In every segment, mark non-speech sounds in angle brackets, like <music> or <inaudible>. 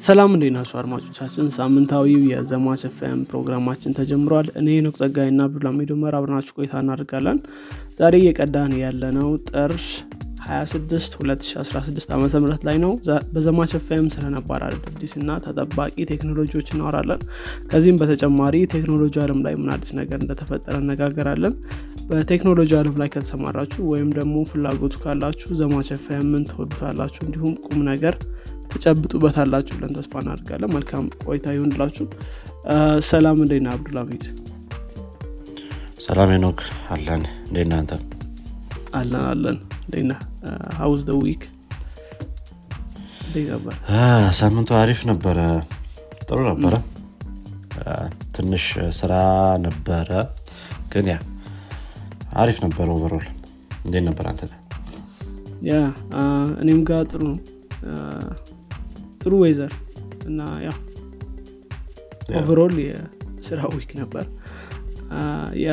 ሰላም እንዴት ናችሁ አድማጮቻችን? ሳምንታዊው የዘማች ኤፍኤም ፕሮግራማችን ተጀምሯል። እኔ ኖክ ጸጋይ ና አብዱልሚድ ኡመር አብረናችሁ ቆይታ እናደርጋለን። ዛሬ እየቀዳን ያለነው ጥር 26 2016 ዓ ም ላይ ነው። በዘማች ኤፍኤም ስለነባር አዳዲስ እና ተጠባቂ ቴክኖሎጂዎች እናወራለን። ከዚህም በተጨማሪ ቴክኖሎጂ አለም ላይ ምን አዲስ ነገር እንደተፈጠረ እነጋገራለን። በቴክኖሎጂ አለም ላይ ከተሰማራችሁ ወይም ደግሞ ፍላጎቱ ካላችሁ ዘማች ኤፍኤምን ትወዱታላችሁ። እንዲሁም ቁም ነገር ትጨብጡበታላችሁ ብለን ተስፋ እናደርጋለን። መልካም ቆይታ ይሆንላችሁ ሰላም እንዴት ነህ አብዱልሚድ ሰላም ኖክ አለን። እንዴ እናንተ አለን አለን። እንዴት ነህ how was the week ነበር? ሳምንቱ አሪፍ ነበረ። ጥሩ ነበረ። ትንሽ ስራ ነበረ። ግን yeah አሪፍ ነበረ overall እንዴት ነበር አንተ? yeah እኔም ጋር ጥሩ ነው ጥሩ weather እና yeah overall የስራ week ነበር። yeah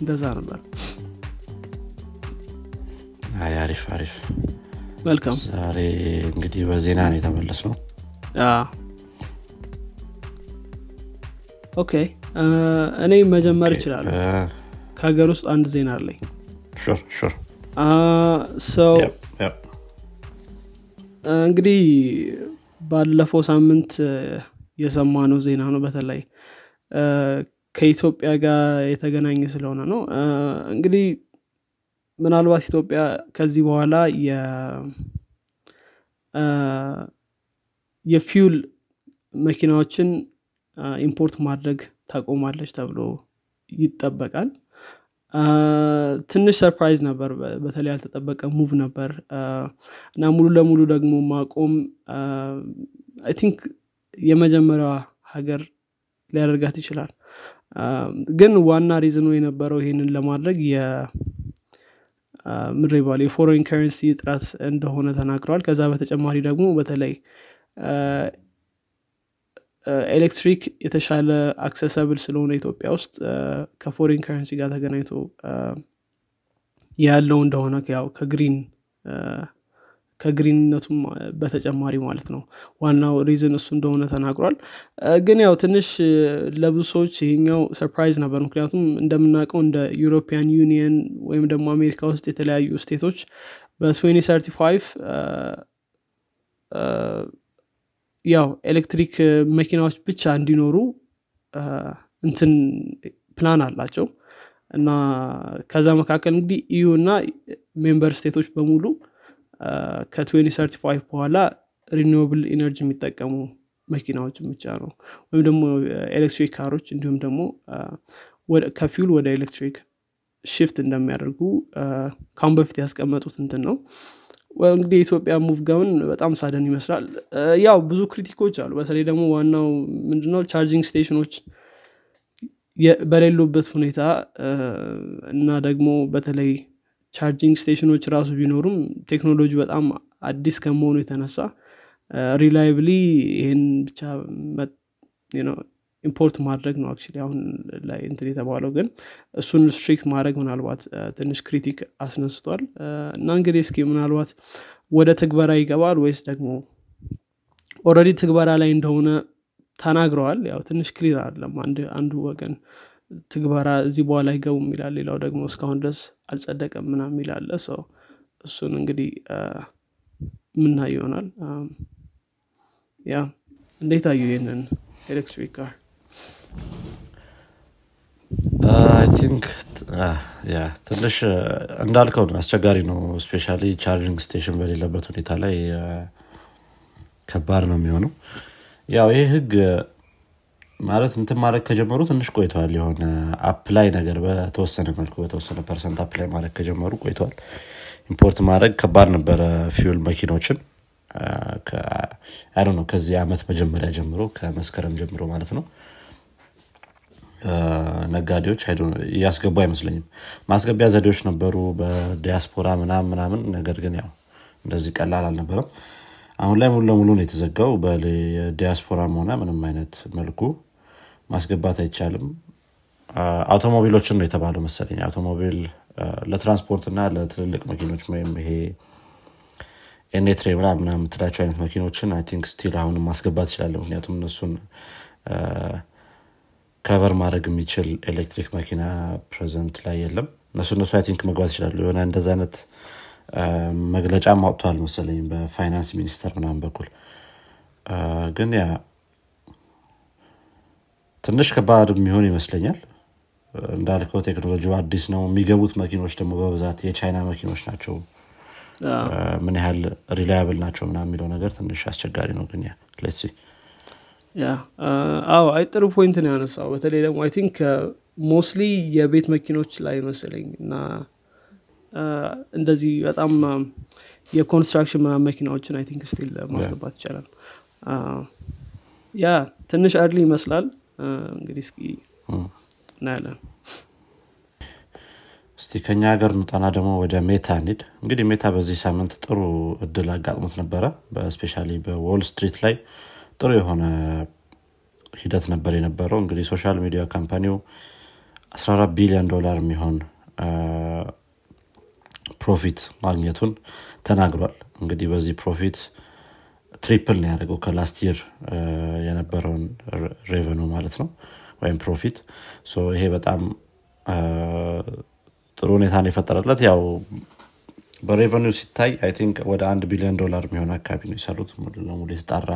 እንደዛ ነበር። አሪፍ አሪፍ። መልካም። ዛሬ እንግዲህ በዜና ነው የተመለስ ነው okay። እኔ መጀመር እችላለሁ። ከሀገር ውስጥ አንድ ዜና አለኝ። ሰው እንግዲህ ባለፈው ሳምንት የሰማነው ዜና ነው። በተለይ ከኢትዮጵያ ጋር የተገናኘ ስለሆነ ነው። እንግዲህ ምናልባት ኢትዮጵያ ከዚህ በኋላ የ fuel መኪናዎችን import ማድረግ ታቆማለች ተብሎ ይጠበቃል ትንሽ surprise ነበር። በተለይ ያልተጠበቀ move ነበር። እና ሙሉ ለሙሉ ደግሞ ማቆም I think የመጀመሪያዋ ሀገር ሊያደርጋት ይችላል። ግን ዋና reason ኡ የነበረው ይሄንን ለማድረግ ምድር ይባል የ foreign currency እጥረት እንደሆነ ተናግረዋል። ከዛ በተጨማሪ ደግሞ በተለይ ኤሌክትሪክ የተሻለ accessible ስለሆነ ኢትዮጵያ ውስጥ ከ foreign currency ጋር ተገናኝቶ ያለው እንደሆነ ያው ከ green ከ green ነቱም በተጨማሪ ማለት ነው። ዋናው reason እሱ እንደሆነ ተናግሯል። ግን ያው ትንሽ ለብዙ ሰዎች ይሄኛው surprise ነበር። ምክንያቱም እንደምናውቀው እንደ European Union ወይም ደግሞ አሜሪካ ውስጥ የተለያዩ state ኦች በ2035 ያው ኤሌክትሪክ መኪናዎች ብቻ እንዲኖሩ እንትን ፕላን አላቸው። እና ከዛ መካከል እንግዲህ EU እና member state ኦች በሙሉ ከ2035 በኋላ renewable energy የሚጠቀሙ መኪናዎችን ብቻ ነው። ወይም ደግሞ ኤሌክትሪክ car ኦች እንዲሁም ደግሞ ከ fuel ወደ ኤሌክትሪክ shift እንደሚያደርጉ ካሁን በፊት ያስቀመጡት እንትን ነው እንግዲህ የኢትዮጵያ move ግን በጣም sudden ይመስላል። ያው ብዙ critic ኦች አሉ። በተለይ ደግሞ ዋናው ምንድነው? charging station ኦች በሌሉበት ሁኔታ እና ደግሞ በተለይ charging station ኦች ራሱ ቢኖሩም ቴክኖሎጂ በጣም አዲስ ከመሆኑ የተነሳ reliably ይህን ብቻ import ማድረግ ነው actually አሁን ላይ እንትን የተባለው ግን እሱን strict ማድረግ ምናልባት ትንሽ critic አስነስቷል። እና እንግዲህ እስኪ ምናልባት ወደ ትግበራ ይገባል ወይስ ደግሞ already ትግበራ ላይ እንደሆነ ተናግረዋል? ያው ትንሽ clear አይደለም አንዱ ወገን ትግበራ ከዚህ በኋላ አይገቡም ይላል ሌላው ደግሞ እስካሁን ድረስ አልጸደቀም ምናምን ይላል ሰው እሱን እንግዲህ የምናየው ይሆናል። yeah እንዴት አየኸው ይህንን ኤሌክትሪክ car I think yeah ትንሽ እንዳልከው ነው አስቸጋሪ ነው especially charging station በሌለበት ሁኔታ ላይ ከባድ ነው የሚሆነው። ያው ይህ ህግ ማለት እንትን ማለት ከጀመሩ ትንሽ ቆይተዋል። የሆነ apply ነገር በተወሰነ መልኩ በተወሰነ percent apply ማለት ከጀመሩ ቆይተዋል። import ማድረግ ከባድ ነበረ fuel መኪኖችን። ነው ከዚህ ዓመት መጀመሪያ ጀምሮ ከመስከረም ጀምሮ ማለት ነው ነጋዴዎች እያስገቡ አይመስለኝም። ማስገቢያ ዘዴዎች ነበሩ በዲያስፖራ ምናምን ምናምን ነገር ግን ያው እንደዚህ ቀላል አልነበረም። አሁን ላይ ሙሉ ለሙሉ ነው የተዘጋው። በዲያስፖራም ሆነ ምንም አይነት መልኩ ማስገባት አይቻልም። አውቶሞቢሎችን ነው የተባለው መሰለኝ። አውቶሞቢል ለትራንስፖርት እና ለትልልቅ መኪኖች ወይም ይሄ ኤንትሬ ምናምን የምትላቸው አይነት መኪኖችን I think still አሁን ማስገባት ይችላል ምክንያቱም እነሱን cover ማድረግ የሚችል ኤሌክትሪክ መኪና present ላይ የለም። እነሱ እነሱ I think መግባት ይችላሉ። የሆነ እንደዚ አይነት መግለጫ አውጥተዋል መሰለኝ በፋይናንስ ሚኒስተር ምናምን በኩል። ግን yeah ትንሽ ከባድ የሚሆን ይመስለኛል። እንዳልከው ቴክኖሎጂ አዲስ ነው። የሚገቡት መኪኖች ደግሞ በብዛት የቻይና መኪኖች ናቸው። ምን ያህል reliable ናቸው ምናምን የሚለው ነገር ትንሽ አስቸጋሪ ነው። ግን yeah አዎ I ጥሩ point ነው ያነሳው። በተለይ ደግሞ I think mostly የቤት መኪኖች ላይ መሰለኝ እና እንደዚህ በጣም የ construction ምናምን መኪናዎችን I think still ማስገባት ይቻላል። ያ ትንሽ early ይመስላል። እንግዲህ እስኪ እናያለን። እስቲ ከኛ ሀገር እንውጣና ደግሞ ወደ ሜታ እንሂድ። እንግዲህ ሜታ በዚህ ሳምንት ጥሩ እድል አጋጥሞት ነበረ። especially በዎል ስትሪት ላይ ጥሩ የሆነ ሂደት ነበር የነበረው። እንግዲህ social media company ው 14 ቢሊዮን ዶላር የሚሆን profit ማግኘቱን ተናግሯል። እንግዲህ በዚህ profit triple ነው ያደረገው ከ last year የነበረውን revenue ማለት ነው ወይም profit። ይሄ በጣም ጥሩ ሁኔታ ነው የፈጠረለት። ያው በ revenue ው ሲታይ I think ወደ አንድ ቢሊዮን ዶላር የሚሆን አካባቢ ነው የሰሩት። ሙሉ ለሙሉ የተጣራ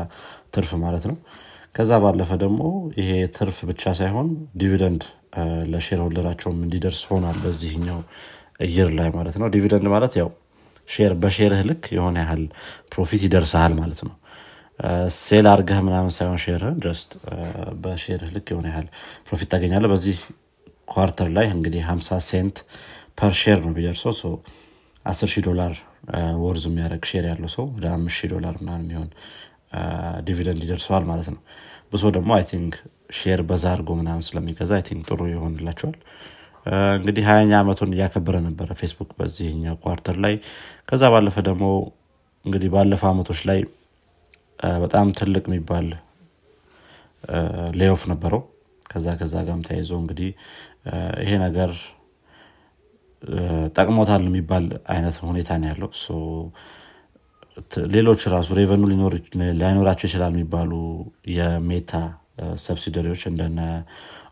ትርፍ ማለት ነው። ከዛ ባለፈ ደግሞ ይሄ ትርፍ ብቻ ሳይሆን dividend ለ shareholder ኣቸውም እንዲደርስ ሆኗል በዚህኛው year ላይ ማለት ነው። dividend ማለት ያው share በ share ህ ልክ የሆነ ያህል profit ይደርስሃል ማለት ነው። sell አርገህ ምናምን ሳይሆን share ህን just በ share ህ ልክ የሆነ ያህል profit ታገኛለህ በዚህ quarter ላይ እንግዲህ 50 cent per share ነው ቢደርሰው 10 ሺህ ዶላር worth የሚያደረግ share ያለው ሰው ወደ 5 ሺህ ዶላር ምናምን የሚሆን dividend ይደርሰዋል ማለት ነው። ብሶ ደግሞ I think share በዛ አድርጎ ምናምን ስለሚገዛ I think ጥሩ ይሆንላቸዋል። እንግዲህ ሀያኛ ዓመቱን እያከበረ ነበረ ፌስቡክ በዚህኛው quarter ላይ። ከዛ ባለፈ ደግሞ እንግዲህ ባለፈው አመቶች ላይ በጣም ትልቅ የሚባል layoff ነበረው። ከዛ ከዛ ጋር ተያይዞ እንግዲህ ይሄ ነገር ጠቅሞታል የሚባል አይነት ሁኔታ ነው ያለው። ሌሎች ራሱ revenue ላይኖራቸው ይችላል የሚባሉ የሜታ subsidiary ዎች እንደነ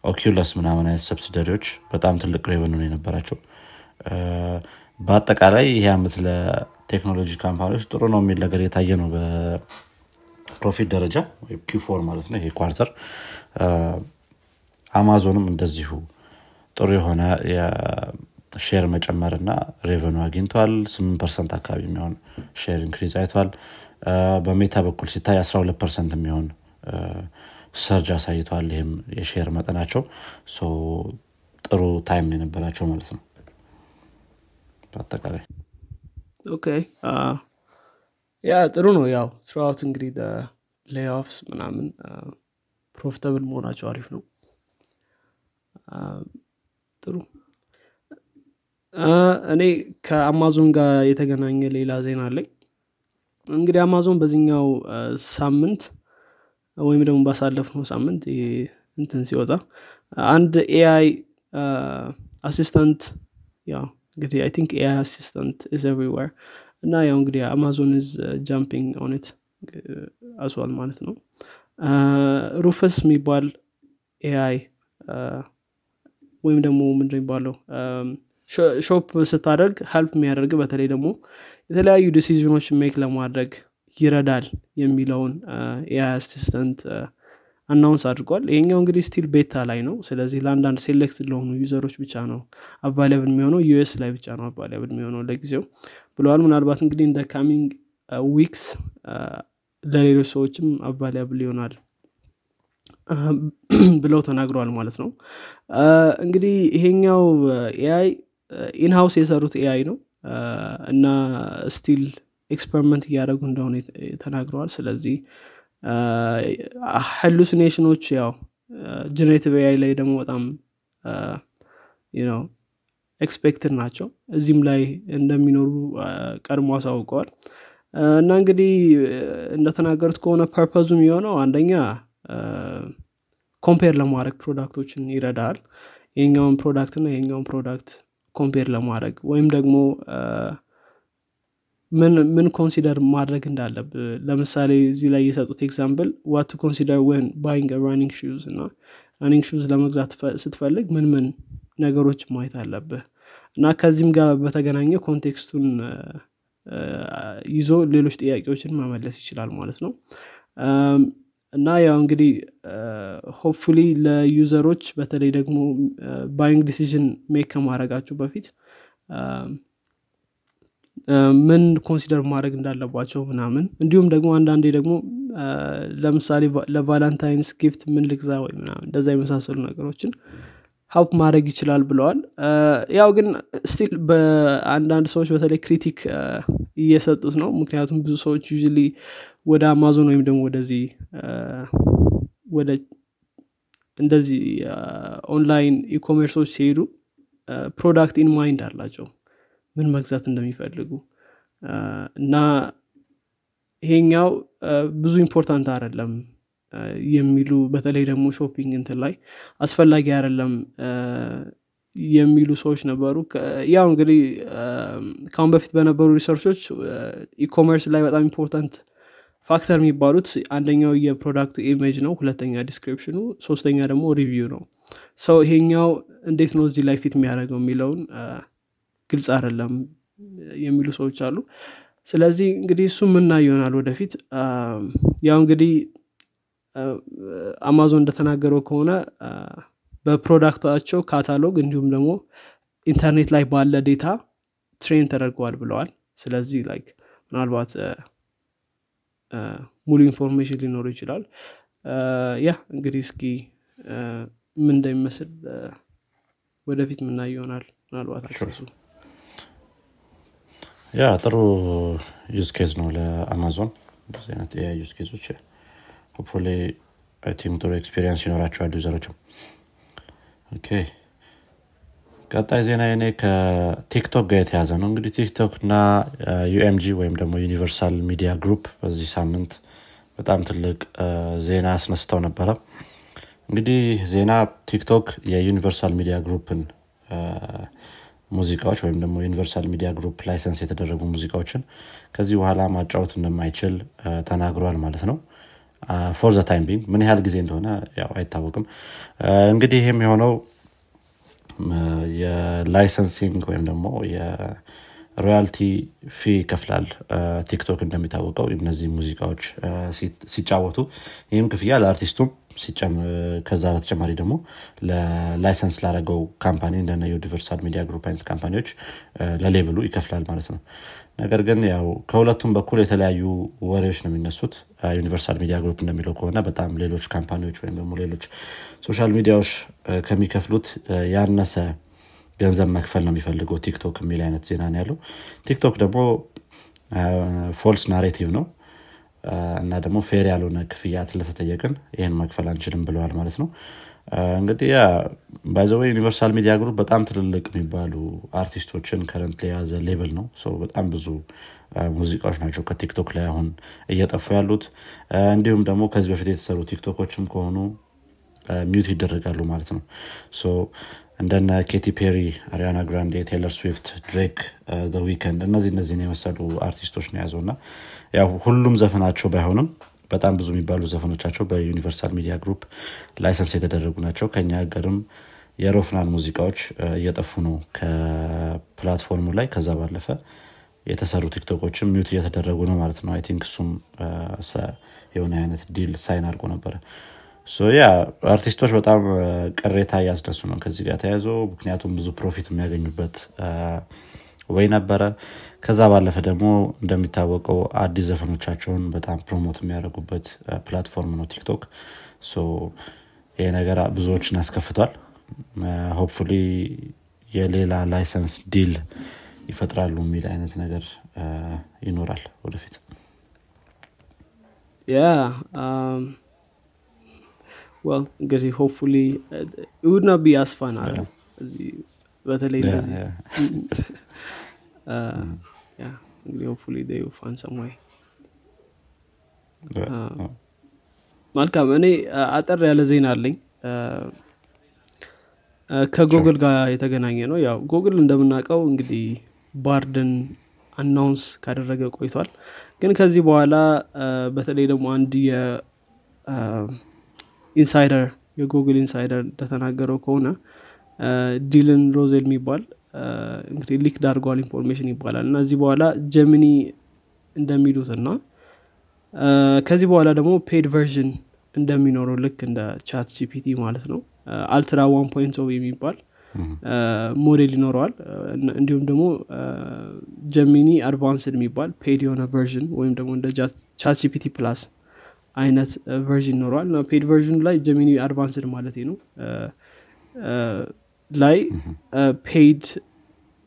ኦኩለስ ምናምን አይነት subsidiary ዎች በጣም ትልቅ revenue ነው የነበራቸው። በአጠቃላይ ይሄ አመት ለቴክኖሎጂ company ዎች ጥሩ ነው የሚል ነገር የታየ ነው በ profit ደረጃ Q4 ማለት ነው ይሄ quarter። አማዞንም እንደዚሁ ጥሩ የሆነ share መጨመር እና revenue አግኝቷል። 8 percent አካባቢ የሚሆን share increase አይቷል። በሜታ በኩል ሲታይ 12 percent የሚሆን surge አሳይቷል። ይህም የ share መጠናቸው ጥሩ time የነበራቸው ማለት ነው። በአጠቃላይ okay። Yeah ጥሩ ነው። ያው throughout እንግዲህ layoffs ምናምን profitable መሆናቸው አሪፍ ነው። ጥሩ እኔ ከአማዞን ጋር የተገናኘ ሌላ ዜና አለኝ። እንግዲህ አማዞን በዚህኛው ሳምንት ወይም ደግሞ ባሳለፍነው ሳምንት እንትን ሲወጣ አንድ AI assistant ያው እንግዲህ I think AI assistant is everywhere እና ያው እንግዲህ አማዞን is jumping on it as well ማለት ነው። ሩፈስ የሚባል AI ወይም ደግሞ ምንድ የሚባለው shop ስታደርግ help የሚያደርግ በተለይ ደግሞ የተለያዩ decision ኖች make ለማድረግ ይረዳል የሚለውን AI assistant announce አድርጓል። ይሄኛው እንግዲህ still beta ላይ ነው። ስለዚህ ለአንዳንድ select ለሆኑ user ኦች ብቻ ነው available የሚሆነው። US ላይ ብቻ ነው available የሚሆነው ለጊዜው ብለዋል። ምናልባት እንግዲህ in the coming weeks ለሌሎች ሰዎችም available ይሆናል ብለው ተናግረዋል ማለት ነው። እንግዲህ ይሄኛው AI in-house የሰሩት AI ነው። እና still experiment እያደረጉ እንደሆነ ተናግረዋል። ስለዚህ hallucination ኖች ያው generative AI ላይ ደግሞ በጣም ነው expected ናቸው። እዚህም ላይ እንደሚኖሩ ቀድሞ አሳውቀዋል። እና እንግዲህ እንደተናገሩት ከሆነ purpose ኡ የሚሆነው አንደኛ compare ለማድረግ product ኦችን ይረዳል። የኛውን product እና የኛውን product compare ለማድረግ ወይም ደግሞ ምን consider ማድረግ እንዳለብ ለምሳሌ እዚህ ላይ የሰጡት example what consider when buying running shoes እና running shoes ለመግዛት ስትፈልግ ምን ምን ነገሮች ማየት አለብህ። እና ከዚህም ጋር በተገናኘ context ኡን ይዞ ሌሎች ጥያቄዎችን መመለስ ይችላል ማለት ነው እና ያው እንግዲህ hopefully ለ user ኦች በተለይ ደግሞ buying decision make ከማድረጋችሁ በፊት ምን consider ማድረግ እንዳለባቸው ምናምን እንዲሁም ደግሞ አንዳንዴ ደግሞ ለምሳሌ ለ Valentine's gift ምን ልግዛ ወይ ምናምን እንደዛ የመሳሰሉ ነገሮችን help ማድረግ ይችላል ብለዋል። ያው ግን still በአንዳንድ ሰዎች በተለይ critic እየሰጡት ነው። ምክንያቱም ብዙ ሰዎች you ወደ አማዞን ወይም ደግሞ ወደዚህ ወደ እንደዚህ online e-commerce ኦች ሲሄዱ product in mind አላቸው። ምን መግዛት እንደሚፈልጉ እና ይሄኛው ብዙ important አይደለም የሚሉ በተለይ ደግሞ shopping እንትን ላይ አስፈላጊ አይደለም የሚሉ ሰዎች ነበሩ። ያው እንግዲህ ከአሁን በፊት በነበሩ research ኦች e-commerce ላይ በጣም important factor የሚባሉት አንደኛው የ product ኡ image ነው ሁለተኛ description ኑ ሶስተኛ ደግሞ review ነው። ሰው ይሄኛው እንዴት ነው እዚህ ላይ fit የሚያደርገው የሚለውን ግልጽ አይደለም የሚሉ ሰዎች አሉ። ስለዚህ እንግዲህ እሱ ምና ይሆናል ወደፊት። ያው እንግዲህ አማዞን እንደተናገረው ከሆነ በ product ኣቸው catalog እንዲሁም ደግሞ ኢንተርኔት ላይ ባለ data train ተደርገዋል ብለዋል። ስለዚህ like ምናልባት ሙሉ information ሊኖሩ ይችላል። ያ እንግዲህ እስኪ ምን እንደሚመስል ወደፊት ምና ይሆናል። ምናልባት access ኡ። yeah ጥሩ use case ነው ለአማዞን። እንደዚህ አይነት use case ኦች hopefully think ጥሩ experience ይኖራቸዋል user ኦችም ቀጣይ ዜና እኔ ከቲክቶክ ጋር የተያዘ ነው። እንግዲህ ቲክቶክ እና UMG ወይም ደግሞ ዩኒቨርሳል ሚዲያ ግሩፕ በዚህ ሳምንት በጣም ትልቅ ዜና አስነስተው ነበረ። እንግዲህ ዜና ቲክቶክ የዩኒቨርሳል ሚዲያ ግሩፕን ሙዚቃዎች ወይም ደግሞ ዩኒቨርሳል ሚዲያ ግሩፕ license የተደረጉ ሙዚቃዎችን ከዚህ በኋላ ማጫወት እንደማይችል ተናግሯል ማለት ነው for the time being ምን ያህል ጊዜ እንደሆነ ያው አይታወቅም። እንግዲህ ይህም የሆነው የ licensing ወይም ደግሞ የ royalty fee ይከፍላል። ቲክቶክ እንደሚታወቀው እነዚህ ሙዚቃዎች ሲጫወቱ ይህም ክፍያ ለአርቲስቱም ከዛ በተጨማሪ ደግሞ ለ license ላረገው company እንደነ ዩኒቨርሳል ሚዲያ ግሩፕ አይነት company ዎች ለ label ኡ ይከፍላል ማለት ነው ነገር ግን ያው ከሁለቱም በኩል የተለያዩ ወሬዎች ነው የሚነሱት። ዩኒቨርሳል ሚዲያ ግሩፕ እንደሚለው ከሆነ በጣም ሌሎች company ዎች ወይም ደግሞ ሌሎች social media ዎች ከሚከፍሉት ያነሰ ገንዘብ መክፈል ነው የሚፈልገው። ቲክቶክ የሚል አይነት ዜና ነው ያለው። ቲክቶክ ደግሞ false narrative ነው። እና ደግሞ fair ያልሆነ ክፍያ ስለተጠየቅን ይህን መክፈል አንችልም ብለዋል ማለት ነው እንግዲህ ያ by the way ዩኒቨርሳል ሚዲያ ግሩፕ በጣም ትልልቅ የሚባሉ artist ኦችን current የያዘ label ነው። በጣም ብዙ ሙዚቃዎች ናቸው ከቲክቶክ ላይ አሁን እየጠፉ ያሉት። እንዲሁም ደግሞ ከዚህ በፊት የተሰሩ ቲክቶኮችም ከሆኑ mute ይደረጋሉ ማለት ነው። እንደነ ኬቲ ፔሪ አሪያና ግራንዴ ቴለር ስዊፍት ድሬክ ዊከንድ እነዚህ እነዚህን የመሰሉ አርቲስቶች ነው የያዘው እና ያው ሁሉም ዘፈናቸው ባይሆንም በጣም ብዙ የሚባሉ ዘፈኖቻቸው በዩኒቨርሳል ሚዲያ ግሩፕ license የተደረጉ ናቸው። ከኛ ሀገርም የሮፍናን ሙዚቃዎች እየጠፉ ነው ከ platform ኡ ላይ። ከዛ ባለፈ የተሰሩ ቲክቶኮችም mute እየተደረጉ ነው ማለት ነው። I think እሱም የሆነ አይነት deal sign አድርጎ ነበረ yeah artist ኦች በጣም ቅሬታ እያስነሱ ነው ከዚህ ጋር ተያይዞ። ምክንያቱም ብዙ profit የሚያገኙበት way ነበረ። ከዛ ባለፈ ደግሞ እንደሚታወቀው አዲስ ዘፈኖቻቸውን በጣም promote የሚያደርጉበት platform ነው ቲክቶክ። ይህ ነገር ብዙዎችን አስከፍቷል። ሆፕፉሊ የሌላ ላይሰንስ ዲል ይፈጥራሉ የሚል አይነት ነገር ይኖራል ወደፊት። ያ እንግዲህ ሆፕፉሊ ውድና ቢ ያስፋናል በተለይ እንደዚህ <laughs> እንግዲህ ሆፕፉሊ ዩ ፋን ሰማይ መልካም። እኔ አጠር ያለ ዜና አለኝ። ከጉግል ጋር የተገናኘ ነው። ያው ጉግል እንደምናውቀው እንግዲህ ባርድን announce ካደረገ ቆይቷል። ግን ከዚህ በኋላ በተለይ ደግሞ አንድ የ insider የጉግል insider እንደተናገረው ከሆነ ዲልን ሮዜል የሚባል እንግዲህ leak አድርጓል information ይባላል። እና እዚህ በኋላ ጀሚኒ እንደሚሉት እና ከዚህ በኋላ ደግሞ paid version እንደሚኖረው ልክ እንደ ChatGPT ማለት ነው። Ultra one point የሚባል ሞዴል ይኖረዋል። እንዲሁም ደግሞ Gemini Advanced የሚባል paid የሆነ version ወይም ደግሞ እንደ ChatGPT Plus አይነት version ይኖረዋል። እና paid version ኑ ላይ Gemini Advanced ማለት ነው ላይ paid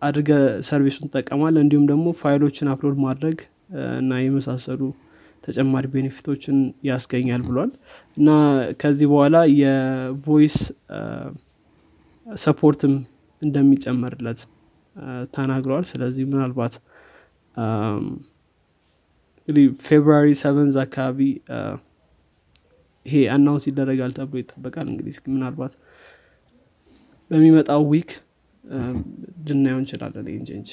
አድርገህ service ኡን ትጠቀማል እንዲሁም ደግሞ ፋይሎችን upload ማድረግ እና የመሳሰሉ ተጨማሪ benefit ኦችን ያስገኛል ብሏል። እና ከዚህ በኋላ የ voice support ም እንደሚጨመርለት ተናግረዋል። ስለዚህ ምናልባት እንግዲህ seventh አካባቢ ይሄ announce ይደረጋል ተብሎ ይጠበቃል። እንግዲህ ምናልባት በሚመጣው week ልናየው እንችላለን ይህን change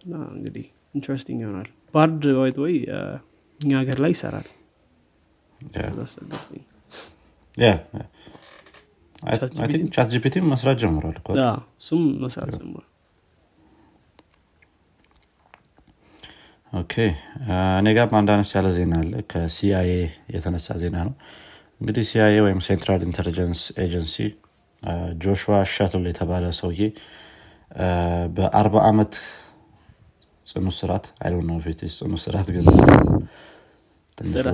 እና እንግዲህ interesting ይሆናል። Bard wait ወይ እኛ ሀገር ላይ ይሰራል። ChatGPT መስራት ጀምሯል እሱም መስራት ጀምሯል። Okay እኔ ጋር አንድ አነስ ያለ ዜና አለ። ከሲአይኤ የተነሳ ዜና ነው። እንግዲህ ሲአይኤ ወይም Central Intelligence Agency ጆሹዋ ሹልት የተባለ ሰውዬ በአርባ ዓመት ጽኑ እስራት I don't know if it's ጽኑ እስራት ግን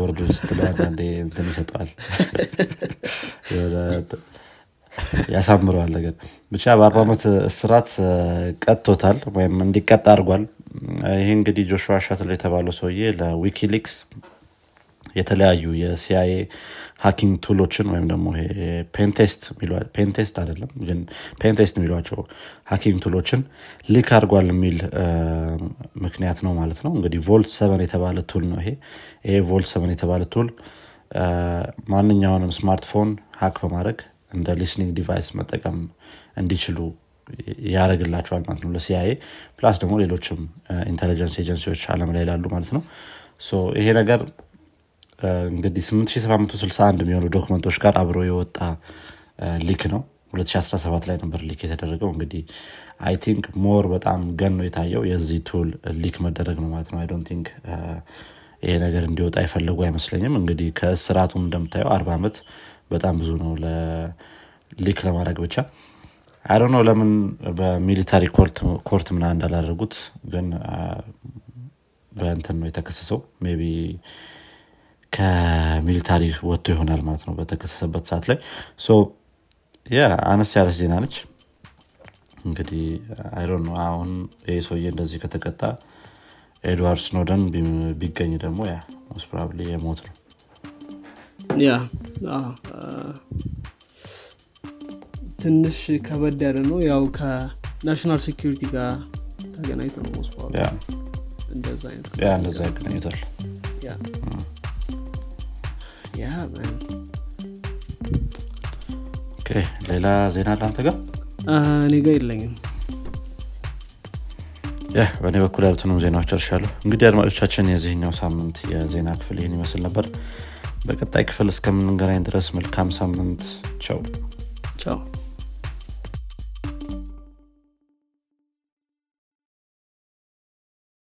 word ኡ እንትን ይሰጠዋል። <laughs> ያሳምረዋል ነገር። ብቻ በአርባ ዓመት እስራት ቀጥቶታል ወይም እንዲቀጣ አድርጓል። ይህ እንግዲህ ጆሹዋ ሹልት የተባለው ሰውዬ ለዊኪሊክስ የተለያዩ የሲአይኤ hacking tool ኦችን ወይም ደግሞ pentest አይደለም ግን pentest የሚሏቸው hacking tool ኦችን leak አድርጓል የሚል ምክንያት ነው ማለት ነው። እንግዲህ Vault Seven የተባለ tool ነው ይሄ። ይሄ Vault Seven የተባለ tool ማንኛውንም smartphone hack በማድረግ እንደ listening device መጠቀም እንዲችሉ ያደረግላቸዋል ማለት ነው ለሲአይኤ። Plus ደግሞ ሌሎችም intelligence agency ዎች አለም ላይ ላሉ ማለት ነው። ይሄ ነገር እንግዲህ 8761 የሚሆኑ document ኦች ጋር አብሮ የወጣ leak ነው። 2017 ላይ ነበር leak የተደረገው። እንግዲህ I think more በጣም ገን ነው የታየው። የዚህ tool leak መደረግ ነው ማለት ነው። I don't think ይሄ ነገር እንዲወጣ የፈለጉ አይመስለኝም። እንግዲህ ከእስራቱም እንደምታየው አርባ ዓመት በጣም ብዙ ነው leak ለማድረግ ብቻ። I don't know ለምን በ military court ምና እንዳላደረጉት ግን በእንትን ነው የተከሰሰው። maybe ከ military ወጥቶ ይሆናል ማለት ነው በተከሰሰበት ሰዓት ላይ። ያ አነስ ያለች ዜና ነች። እንግዲህ I don't know አሁን ይህ ሰውዬ እንደዚህ ከተቀጣ ኤድዋርድ ስኖደን ቢገኝ ደግሞ ያ probably የሞት ነው። ያ ትንሽ ከበድ ያለ ነው። ያው ከ national security ጋር ተገናኝቶ ነው most እንደዛ አይነት ሌላ ዜና አለ አንተ ጋር? እኔ ጋር የለኝም። በእኔ በኩል ያሉትንም ዜናዎች ጨርሻለሁ እንግዲህ አድማጮቻችን የዚህኛው ሳምንት የዜና ክፍል ይህን ይመስል ነበር። በቀጣይ ክፍል እስከምንገናኝ ድረስ መልካም ሳምንት። ቸው ቻው